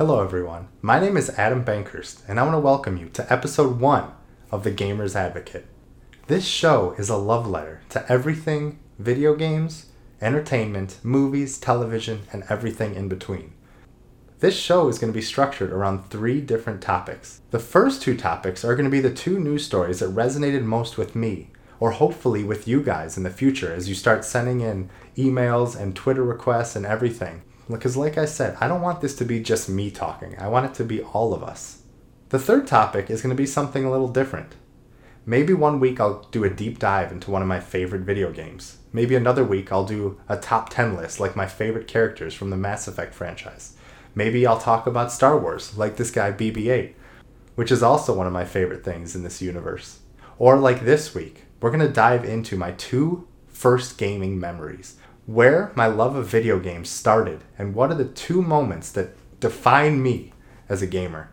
Hello, everyone. My name is Adam Bankhurst, and I want to welcome you to episode one of The Gamer's Advocate. This show is a love letter to everything video games, entertainment, movies, television, and everything in between. This show is going to be structured around three different topics. The first two topics are going to be the two news stories that resonated most with me, or hopefully with you guys in the future as you start sending in emails and Twitter requests and everything. Because, like I said, I don't want this to be just me talking, I want it to be all of us. The third topic is going to be something a little different. Maybe one week I'll do a deep dive into one of my favorite video games. Maybe another week I'll do a top 10 list like my favorite characters from the Mass Effect franchise. Maybe I'll talk about Star Wars, like this guy BB 8, which is also one of my favorite things in this universe. Or like this week, we're going to dive into my two first gaming memories, where my love of video games started, and what are the two moments that define me as a gamer.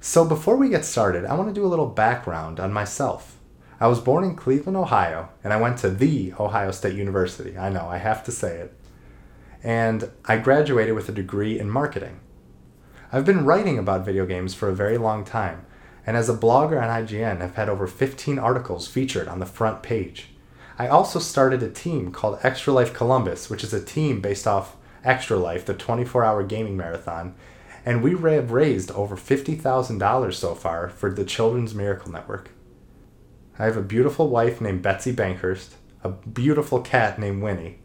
So before we get started, I want to do a little background on myself. I was born in Cleveland, Ohio, and I went to the Ohio State University. I know, I have to say it and I graduated with a degree in marketing. I've been writing about video games for a very long time, and as a blogger on IGN, I've had over 15 articles featured on the front page. I also started a team called Extra Life Columbus, which is a team based off Extra Life, the 24 hour gaming marathon, and we have raised over $50,000 so far for the Children's Miracle Network. I have a beautiful wife named Betsy Bankhurst, a beautiful cat named Winnie,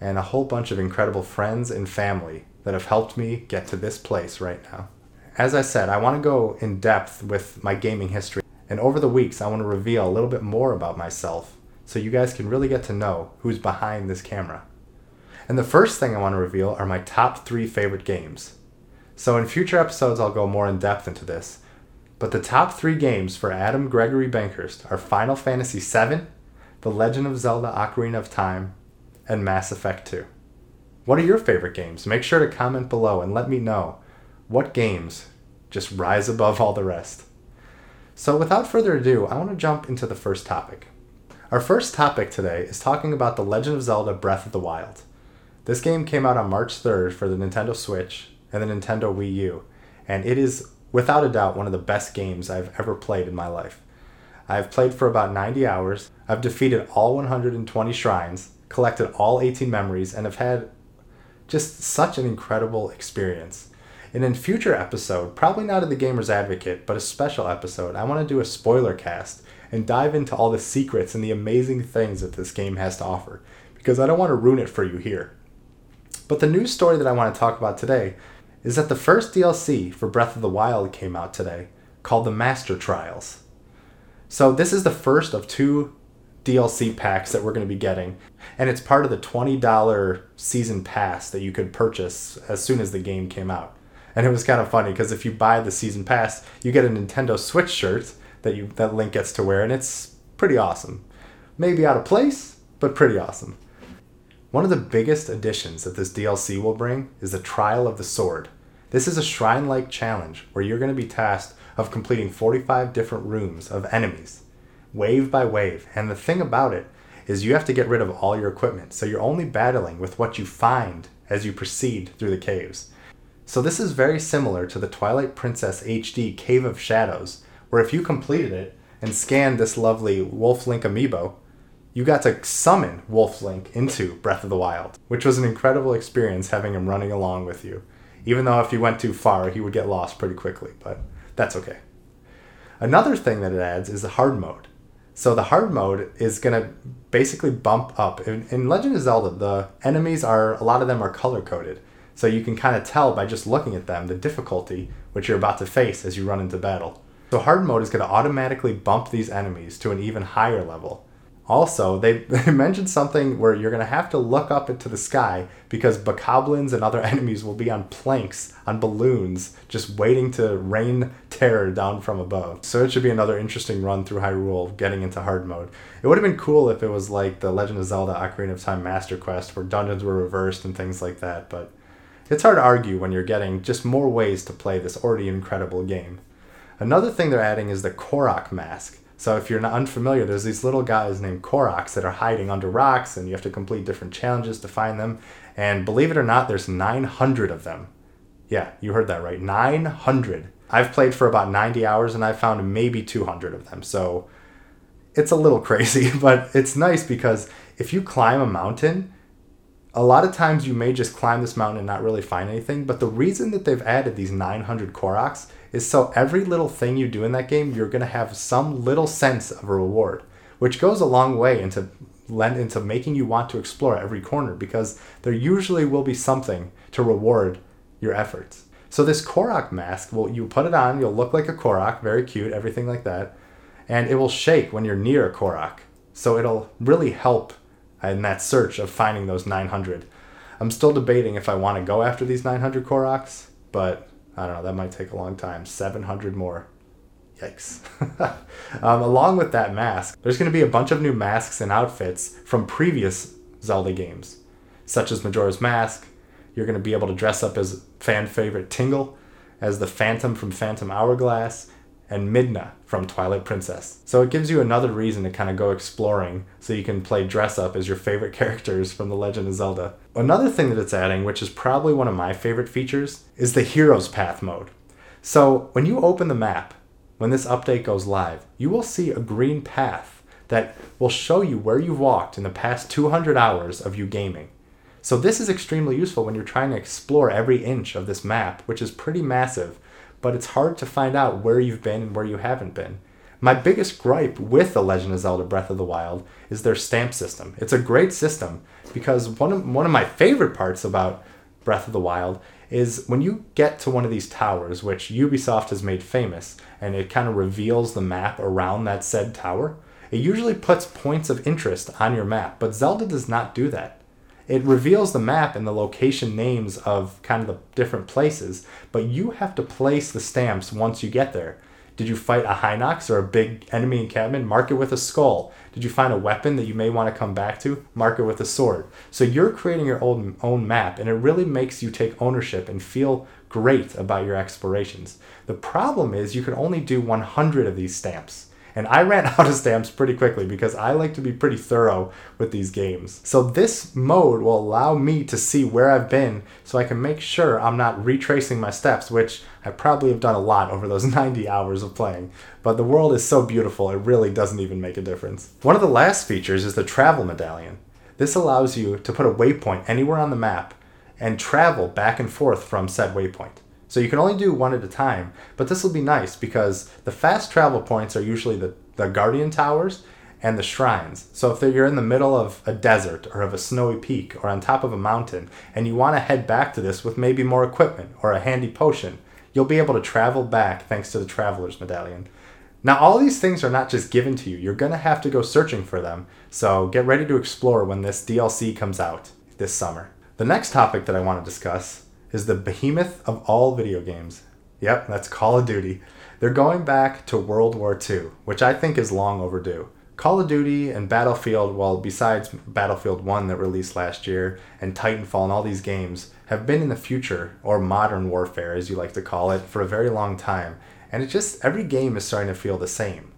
and a whole bunch of incredible friends and family that have helped me get to this place right now. As I said, I want to go in depth with my gaming history, and over the weeks, I want to reveal a little bit more about myself so you guys can really get to know who's behind this camera. And the first thing I want to reveal are my top three favorite games. So in future episodes, I'll go more in depth into this. But the top three games for Adam Gregory Bankhurst are Final Fantasy VII, The Legend of Zelda Ocarina of Time, and Mass Effect 2. What are your favorite games? Make sure to comment below and let me know what games just rise above all the rest. So, without further ado, I want to jump into the first topic. Our first topic today is talking about The Legend of Zelda Breath of the Wild. This game came out on March 3rd for the Nintendo Switch and the Nintendo Wii U, and it is without a doubt one of the best games I've ever played in my life. I've played for about 90 hours, I've defeated all 120 shrines, collected all 18 memories, and have had just such an incredible experience. And in a future episode, probably not in the Gamer's Advocate, but a special episode, I want to do a spoiler cast and dive into all the secrets and the amazing things that this game has to offer, because I don't want to ruin it for you here. But the news story that I want to talk about today is that the first DLC for Breath of the Wild came out today, called the Master Trials. So this is the first of two DLC packs that we're going to be getting. And it's part of the $20 season pass that you could purchase as soon as the game came out. And it was kind of funny because if you buy the season pass, you get a Nintendo Switch shirt that you that Link gets to wear and it's pretty awesome. Maybe out of place, but pretty awesome. One of the biggest additions that this DLC will bring is the Trial of the Sword. This is a shrine like challenge where you're going to be tasked of completing 45 different rooms of enemies wave by wave. And the thing about it is you have to get rid of all your equipment. So you're only battling with what you find as you proceed through the caves. So this is very similar to the Twilight Princess HD Cave of Shadows, where if you completed it and scanned this lovely Wolf Link amiibo, you got to summon Wolf Link into Breath of the Wild, which was an incredible experience having him running along with you. Even though if you went too far, he would get lost pretty quickly, but that's okay. Another thing that it adds is the hard mode. So the hard mode is gonna basically bump up. In, in Legend of Zelda, the enemies are a lot of them are color coded, so you can kind of tell by just looking at them the difficulty which you're about to face as you run into battle. So hard mode is gonna automatically bump these enemies to an even higher level. Also, they, they mentioned something where you're going to have to look up into the sky because bokoblins and other enemies will be on planks, on balloons, just waiting to rain terror down from above. So it should be another interesting run through Hyrule, getting into hard mode. It would have been cool if it was like the Legend of Zelda Ocarina of Time Master Quest, where dungeons were reversed and things like that, but it's hard to argue when you're getting just more ways to play this already incredible game. Another thing they're adding is the Korok mask. So if you're not unfamiliar, there's these little guys named Koroks that are hiding under rocks, and you have to complete different challenges to find them. And believe it or not, there's 900 of them. Yeah, you heard that right. 900. I've played for about 90 hours and I found maybe 200 of them. So it's a little crazy, but it's nice because if you climb a mountain, a lot of times you may just climb this mountain and not really find anything. But the reason that they've added these 900 Koroks is so every little thing you do in that game, you're going to have some little sense of a reward, which goes a long way into lend into making you want to explore every corner because there usually will be something to reward your efforts. So this Korok mask, well, you put it on, you'll look like a Korok, very cute, everything like that, and it will shake when you're near a Korok. So it'll really help in that search of finding those 900. I'm still debating if I want to go after these 900 Koroks, but I don't know, that might take a long time. 700 more. Yikes. um, along with that mask, there's going to be a bunch of new masks and outfits from previous Zelda games, such as Majora's Mask. You're going to be able to dress up as fan favorite Tingle, as the Phantom from Phantom Hourglass, and Midna from Twilight Princess. So it gives you another reason to kind of go exploring so you can play dress up as your favorite characters from The Legend of Zelda. Another thing that it's adding, which is probably one of my favorite features, is the Heroes Path mode. So when you open the map, when this update goes live, you will see a green path that will show you where you've walked in the past 200 hours of you gaming. So this is extremely useful when you're trying to explore every inch of this map, which is pretty massive, but it's hard to find out where you've been and where you haven't been. My biggest gripe with The Legend of Zelda Breath of the Wild is their stamp system. It's a great system because one of, one of my favorite parts about Breath of the Wild is when you get to one of these towers, which Ubisoft has made famous, and it kind of reveals the map around that said tower, it usually puts points of interest on your map, but Zelda does not do that. It reveals the map and the location names of kind of the different places, but you have to place the stamps once you get there. Did you fight a Hinox or a big enemy encampment? Mark it with a skull. Did you find a weapon that you may want to come back to? Mark it with a sword. So you're creating your own own map, and it really makes you take ownership and feel great about your explorations. The problem is you can only do 100 of these stamps. And I ran out of stamps pretty quickly because I like to be pretty thorough with these games. So this mode will allow me to see where I've been so I can make sure I'm not retracing my steps, which I probably have done a lot over those 90 hours of playing. But the world is so beautiful, it really doesn't even make a difference. One of the last features is the travel medallion. This allows you to put a waypoint anywhere on the map and travel back and forth from said waypoint. So you can only do one at a time, but this will be nice because the fast travel points are usually the, the Guardian Towers and the shrines. So if you're in the middle of a desert or of a snowy peak or on top of a mountain and you want to head back to this with maybe more equipment or a handy potion, you'll be able to travel back thanks to the Traveler's Medallion. Now, all these things are not just given to you, you're going to have to go searching for them. So get ready to explore when this DLC comes out this summer. The next topic that I want to discuss is the behemoth of all video games. Yep, that's Call of Duty. They're going back to World War II, which I think is long overdue. Call of Duty and Battlefield, well, besides Battlefield 1 that released last year, and Titanfall and all these games, have been in the future, or modern warfare as you like to call it, for a very long time. And it just, every game is starting to feel the same.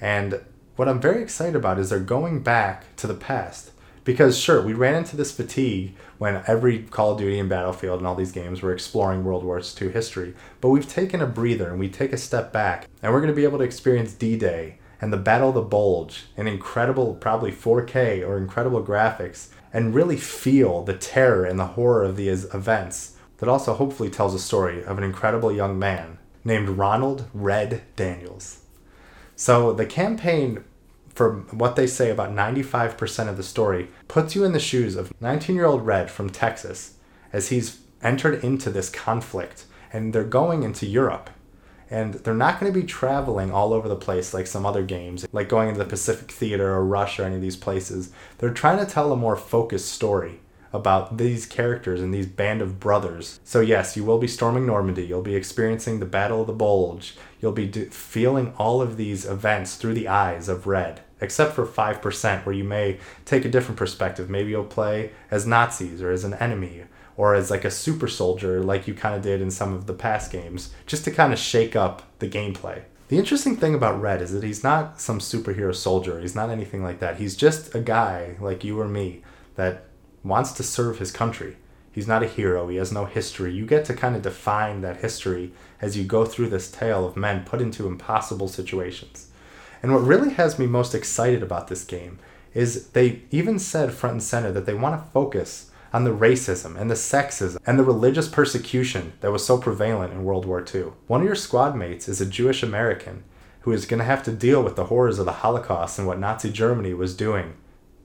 And what I'm very excited about is they're going back to the past. Because sure, we ran into this fatigue when every Call of Duty and Battlefield and all these games were exploring World War II history, but we've taken a breather and we take a step back, and we're going to be able to experience D-Day and the Battle of the Bulge in incredible, probably 4K or incredible graphics, and really feel the terror and the horror of these events. That also hopefully tells a story of an incredible young man named Ronald Red Daniels. So the campaign for what they say about 95% of the story, puts you in the shoes of 19 year old Red from Texas as he's entered into this conflict and they're going into Europe. And they're not going to be traveling all over the place like some other games, like going into the Pacific Theater or Russia or any of these places. They're trying to tell a more focused story about these characters and these band of brothers. So, yes, you will be storming Normandy. You'll be experiencing the Battle of the Bulge. You'll be feeling all of these events through the eyes of Red, except for 5%, where you may take a different perspective. Maybe you'll play as Nazis or as an enemy or as like a super soldier, like you kind of did in some of the past games, just to kind of shake up the gameplay. The interesting thing about Red is that he's not some superhero soldier. He's not anything like that. He's just a guy like you or me that wants to serve his country. He's not a hero. He has no history. You get to kind of define that history as you go through this tale of men put into impossible situations. And what really has me most excited about this game is they even said front and center that they want to focus on the racism and the sexism and the religious persecution that was so prevalent in World War II. One of your squad mates is a Jewish American who is going to have to deal with the horrors of the Holocaust and what Nazi Germany was doing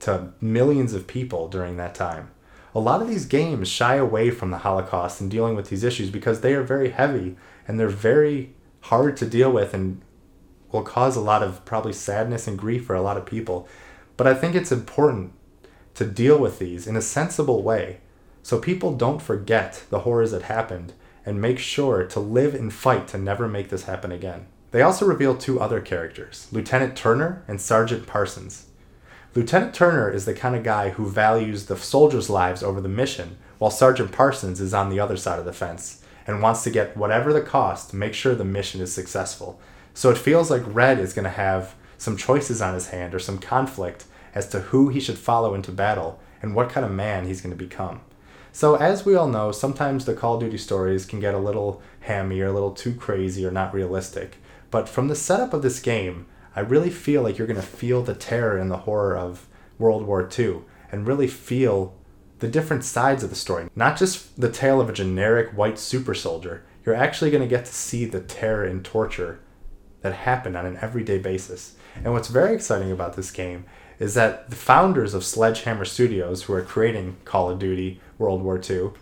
to millions of people during that time. A lot of these games shy away from the Holocaust and dealing with these issues because they are very heavy and they're very hard to deal with and will cause a lot of probably sadness and grief for a lot of people. But I think it's important to deal with these in a sensible way so people don't forget the horrors that happened and make sure to live and fight to never make this happen again. They also reveal two other characters, Lieutenant Turner and Sergeant Parsons. Lieutenant Turner is the kind of guy who values the soldiers' lives over the mission, while Sergeant Parsons is on the other side of the fence and wants to get whatever the cost to make sure the mission is successful. So it feels like Red is going to have some choices on his hand or some conflict as to who he should follow into battle and what kind of man he's going to become. So, as we all know, sometimes the Call of Duty stories can get a little hammy or a little too crazy or not realistic. But from the setup of this game, I really feel like you're going to feel the terror and the horror of World War II and really feel the different sides of the story. Not just the tale of a generic white super soldier, you're actually going to get to see the terror and torture that happened on an everyday basis. And what's very exciting about this game is that the founders of Sledgehammer Studios, who are creating Call of Duty World War II,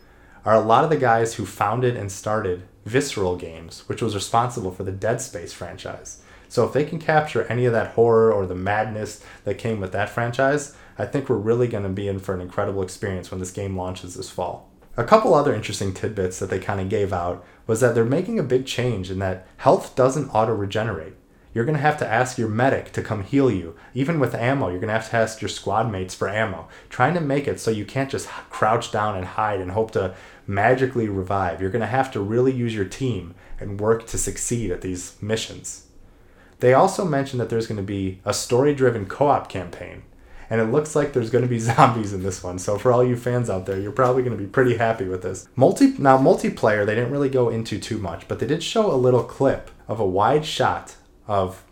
are a lot of the guys who founded and started Visceral Games, which was responsible for the Dead Space franchise. So if they can capture any of that horror or the madness that came with that franchise, I think we're really going to be in for an incredible experience when this game launches this fall. A couple other interesting tidbits that they kind of gave out was that they're making a big change in that health doesn't auto regenerate. You're going to have to ask your medic to come heal you. Even with ammo, you're going to have to ask your squad mates for ammo. Trying to make it so you can't just crouch down and hide and hope to magically revive. You're going to have to really use your team and work to succeed at these missions. They also mentioned that there's going to be a story driven co op campaign and it looks like there's going to be zombies in this one. So for all you fans out there, you're probably going to be pretty happy with this. Multi now multiplayer they didn't really go into too much, but they did show a little clip of a wide shot of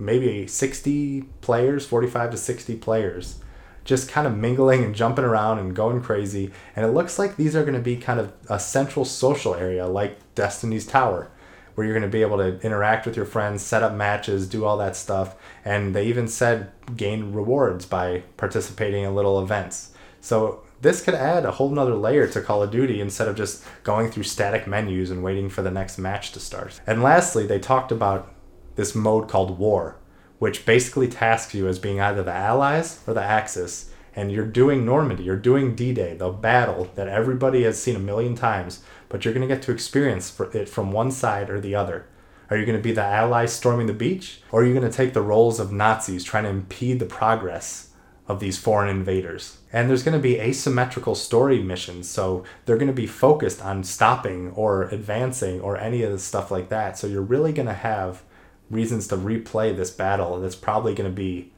maybe 60 players, 45 to 60 players just kind of mingling and jumping around and going crazy. And it looks like these are going to be kind of a central social area like Destiny's Tower where you're going to be able to interact with your friends, set up matches, do all that stuff. And they even said gain rewards by participating in little events. So this could add a whole nother layer to Call of Duty instead of just going through static menus and waiting for the next match to start. And lastly, they talked about this mode called War, which basically tasks you as being either the Allies or the Axis. And you're doing Normandy, you're doing D Day, the battle that everybody has seen a million times, but you're going to get to experience it from one side or the other. Are you going to be the allies storming the beach? Or are you going to take the roles of Nazis trying to impede the progress of these foreign invaders? And there's going to be asymmetrical story missions, so they're going to be focused on stopping or advancing or any of the stuff like that. So you're really going to have reasons to replay this battle, it's probably going to be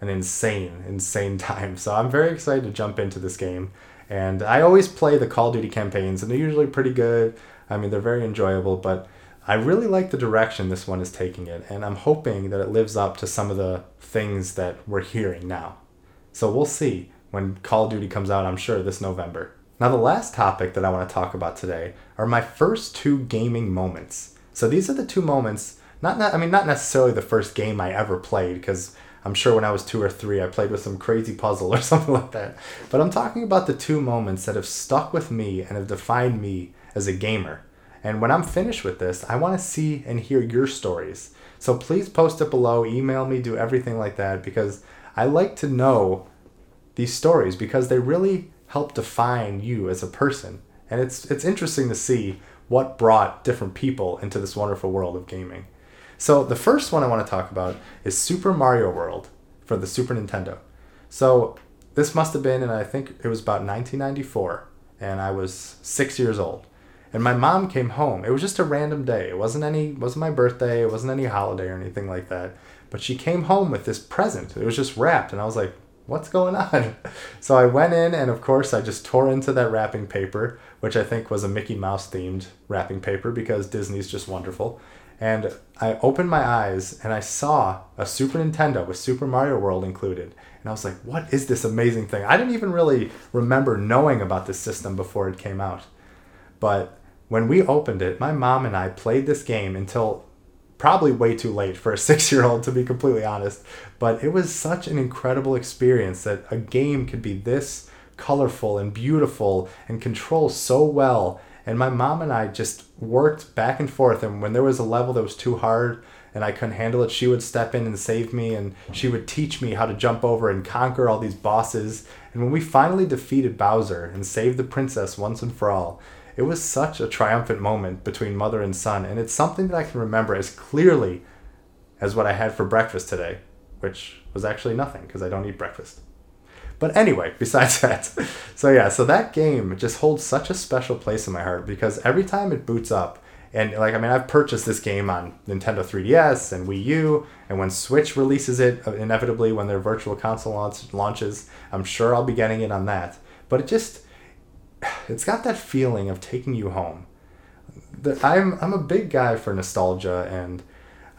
an insane, insane time. So I'm very excited to jump into this game. And I always play the Call of Duty campaigns, and they're usually pretty good. I mean, they're very enjoyable, but I really like the direction this one is taking it, and I'm hoping that it lives up to some of the things that we're hearing now. So we'll see when Call of Duty comes out, I'm sure, this November. Now, the last topic that I want to talk about today are my first two gaming moments. So these are the two moments, not, not I mean, not necessarily the first game I ever played, because I'm sure when I was two or three, I played with some crazy puzzle or something like that. But I'm talking about the two moments that have stuck with me and have defined me as a gamer. And when I'm finished with this, I want to see and hear your stories. So please post it below, email me, do everything like that because I like to know these stories because they really help define you as a person. And it's it's interesting to see what brought different people into this wonderful world of gaming. So the first one I want to talk about is Super Mario World for the Super Nintendo. So this must have been, and I think it was about 1994, and I was six years old. And my mom came home. It was just a random day. It wasn't any, wasn't my birthday. It wasn't any holiday or anything like that. But she came home with this present. It was just wrapped, and I was like, what's going on? So I went in, and of course, I just tore into that wrapping paper, which I think was a Mickey Mouse themed wrapping paper because Disney's just wonderful. And I opened my eyes and I saw a Super Nintendo with Super Mario World included. And I was like, what is this amazing thing? I didn't even really remember knowing about this system before it came out. But when we opened it, my mom and I played this game until probably way too late for a six year old, to be completely honest. But it was such an incredible experience that a game could be this colorful and beautiful and control so well. And my mom and I just worked back and forth. And when there was a level that was too hard and I couldn't handle it, she would step in and save me. And she would teach me how to jump over and conquer all these bosses. And when we finally defeated Bowser and saved the princess once and for all, it was such a triumphant moment between mother and son, and it's something that I can remember as clearly as what I had for breakfast today, which was actually nothing because I don't eat breakfast. But anyway, besides that, so yeah, so that game just holds such a special place in my heart because every time it boots up, and like I mean, I've purchased this game on Nintendo 3DS and Wii U, and when Switch releases it, uh, inevitably when their virtual console launch, launches, I'm sure I'll be getting it on that. But it just it's got that feeling of taking you home. The, I'm I'm a big guy for nostalgia, and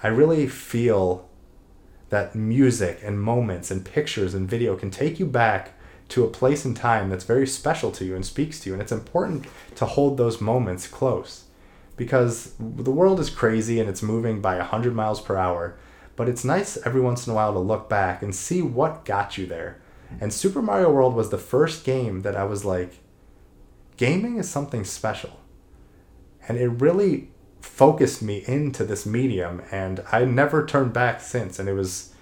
I really feel that music and moments and pictures and video can take you back to a place and time that's very special to you and speaks to you. And it's important to hold those moments close because the world is crazy and it's moving by 100 miles per hour. But it's nice every once in a while to look back and see what got you there. And Super Mario World was the first game that I was like, gaming is something special. And it really focused me into this medium and I never turned back since and it was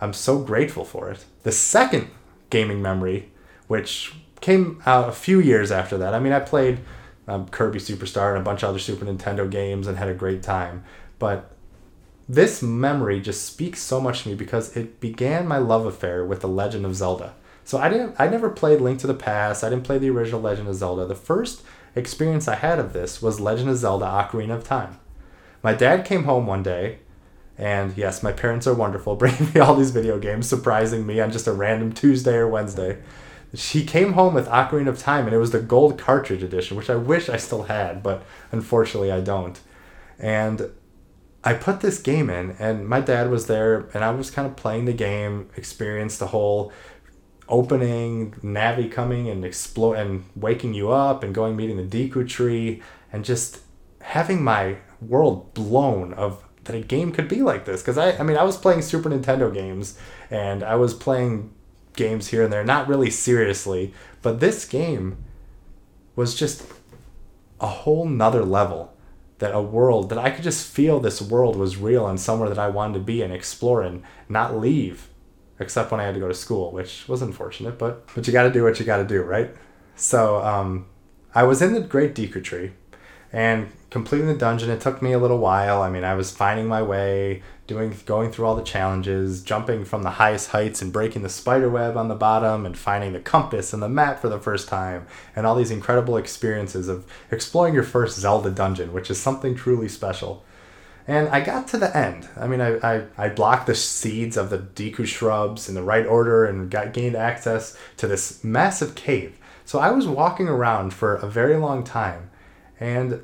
I'm so grateful for it. The second gaming memory which came out a few years after that. I mean, I played um, Kirby Superstar and a bunch of other Super Nintendo games and had a great time, but this memory just speaks so much to me because it began my love affair with The Legend of Zelda. So I didn't I never played Link to the Past. I didn't play the original Legend of Zelda. The first experience I had of this was Legend of Zelda Ocarina of Time. My dad came home one day and yes, my parents are wonderful, bringing me all these video games, surprising me on just a random Tuesday or Wednesday. She came home with Ocarina of Time, and it was the gold cartridge edition, which I wish I still had, but unfortunately I don't. And I put this game in, and my dad was there, and I was kind of playing the game, experienced the whole opening, Navi coming and explode and waking you up and going meeting the Deku tree and just having my world blown of that a game could be like this. Because I I mean I was playing Super Nintendo games and I was playing games here and there not really seriously but this game was just a whole nother level that a world that I could just feel this world was real and somewhere that I wanted to be and explore and not leave except when I had to go to school, which was unfortunate, but but you got to do what you got to do, right? So um, I was in the Great Deku Tree, and completing the dungeon. It took me a little while. I mean, I was finding my way, doing going through all the challenges, jumping from the highest heights and breaking the spider web on the bottom, and finding the compass and the map for the first time, and all these incredible experiences of exploring your first Zelda dungeon, which is something truly special. And I got to the end. I mean, I, I, I blocked the seeds of the Deku shrubs in the right order and got gained access to this massive cave. So I was walking around for a very long time and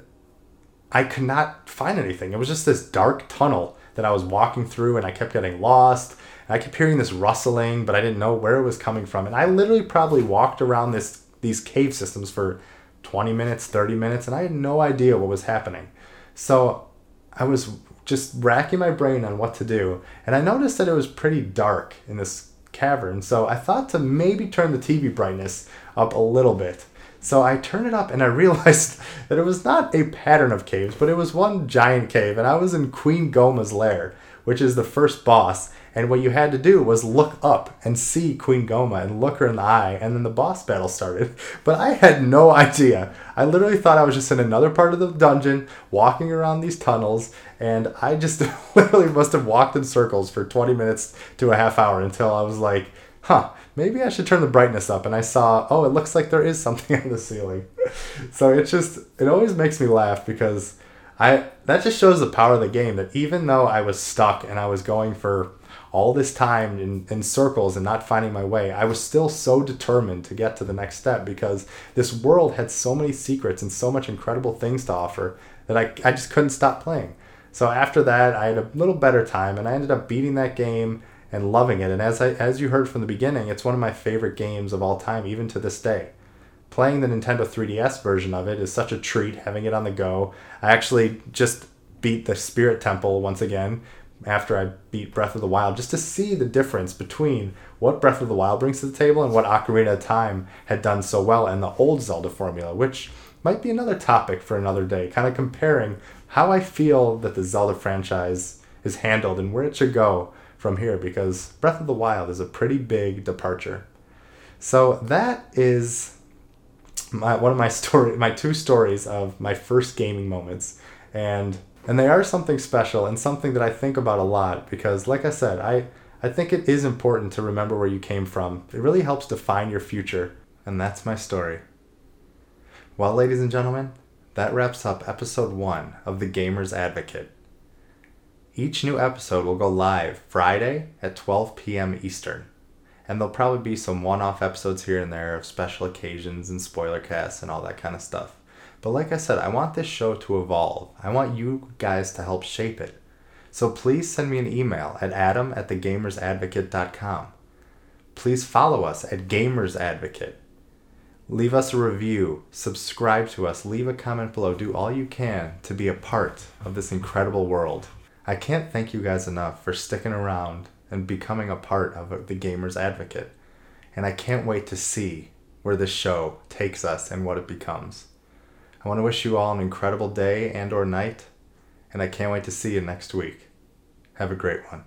I could not find anything. It was just this dark tunnel that I was walking through and I kept getting lost. I kept hearing this rustling, but I didn't know where it was coming from. And I literally probably walked around this these cave systems for 20 minutes, 30 minutes, and I had no idea what was happening. So I was just racking my brain on what to do, and I noticed that it was pretty dark in this cavern. So I thought to maybe turn the TV brightness up a little bit. So I turned it up and I realized that it was not a pattern of caves, but it was one giant cave, and I was in Queen Gohma's lair, which is the first boss. And what you had to do was look up and see Queen Gohma and look her in the eye, and then the boss battle started. But I had no idea. I literally thought I was just in another part of the dungeon, walking around these tunnels, and I just literally must have walked in circles for 20 minutes to a half hour until I was like, huh, maybe I should turn the brightness up. And I saw, oh, it looks like there is something on the ceiling. so it just, it always makes me laugh because I, that just shows the power of the game that even though I was stuck and I was going for all this time in, in circles and not finding my way, I was still so determined to get to the next step because this world had so many secrets and so much incredible things to offer that I, I just couldn't stop playing. So after that, I had a little better time and I ended up beating that game and loving it. And as I as you heard from the beginning, it's one of my favorite games of all time, even to this day. Playing the Nintendo 3DS version of it is such a treat, having it on the go. I actually just beat the Spirit Temple once again after I beat Breath of the Wild, just to see the difference between what Breath of the Wild brings to the table and what Ocarina of Time had done so well and the old Zelda formula, which might be another topic for another day, kind of comparing how I feel that the Zelda franchise is handled and where it should go from here because Breath of the Wild is a pretty big departure. So that is my one of my story my two stories of my first gaming moments and and they are something special and something that I think about a lot because like I said, I I think it is important to remember where you came from. It really helps define your future and that's my story. Well, ladies and gentlemen, that wraps up episode one of The Gamer's Advocate. Each new episode will go live Friday at 12 p.m. Eastern, and there'll probably be some one off episodes here and there of special occasions and spoiler casts and all that kind of stuff. But like I said, I want this show to evolve. I want you guys to help shape it. So please send me an email at adam at thegamersadvocate.com. Please follow us at Gamers Advocate leave us a review, subscribe to us, leave a comment below, do all you can to be a part of this incredible world. I can't thank you guys enough for sticking around and becoming a part of the Gamer's Advocate. And I can't wait to see where this show takes us and what it becomes. I want to wish you all an incredible day and or night, and I can't wait to see you next week. Have a great one.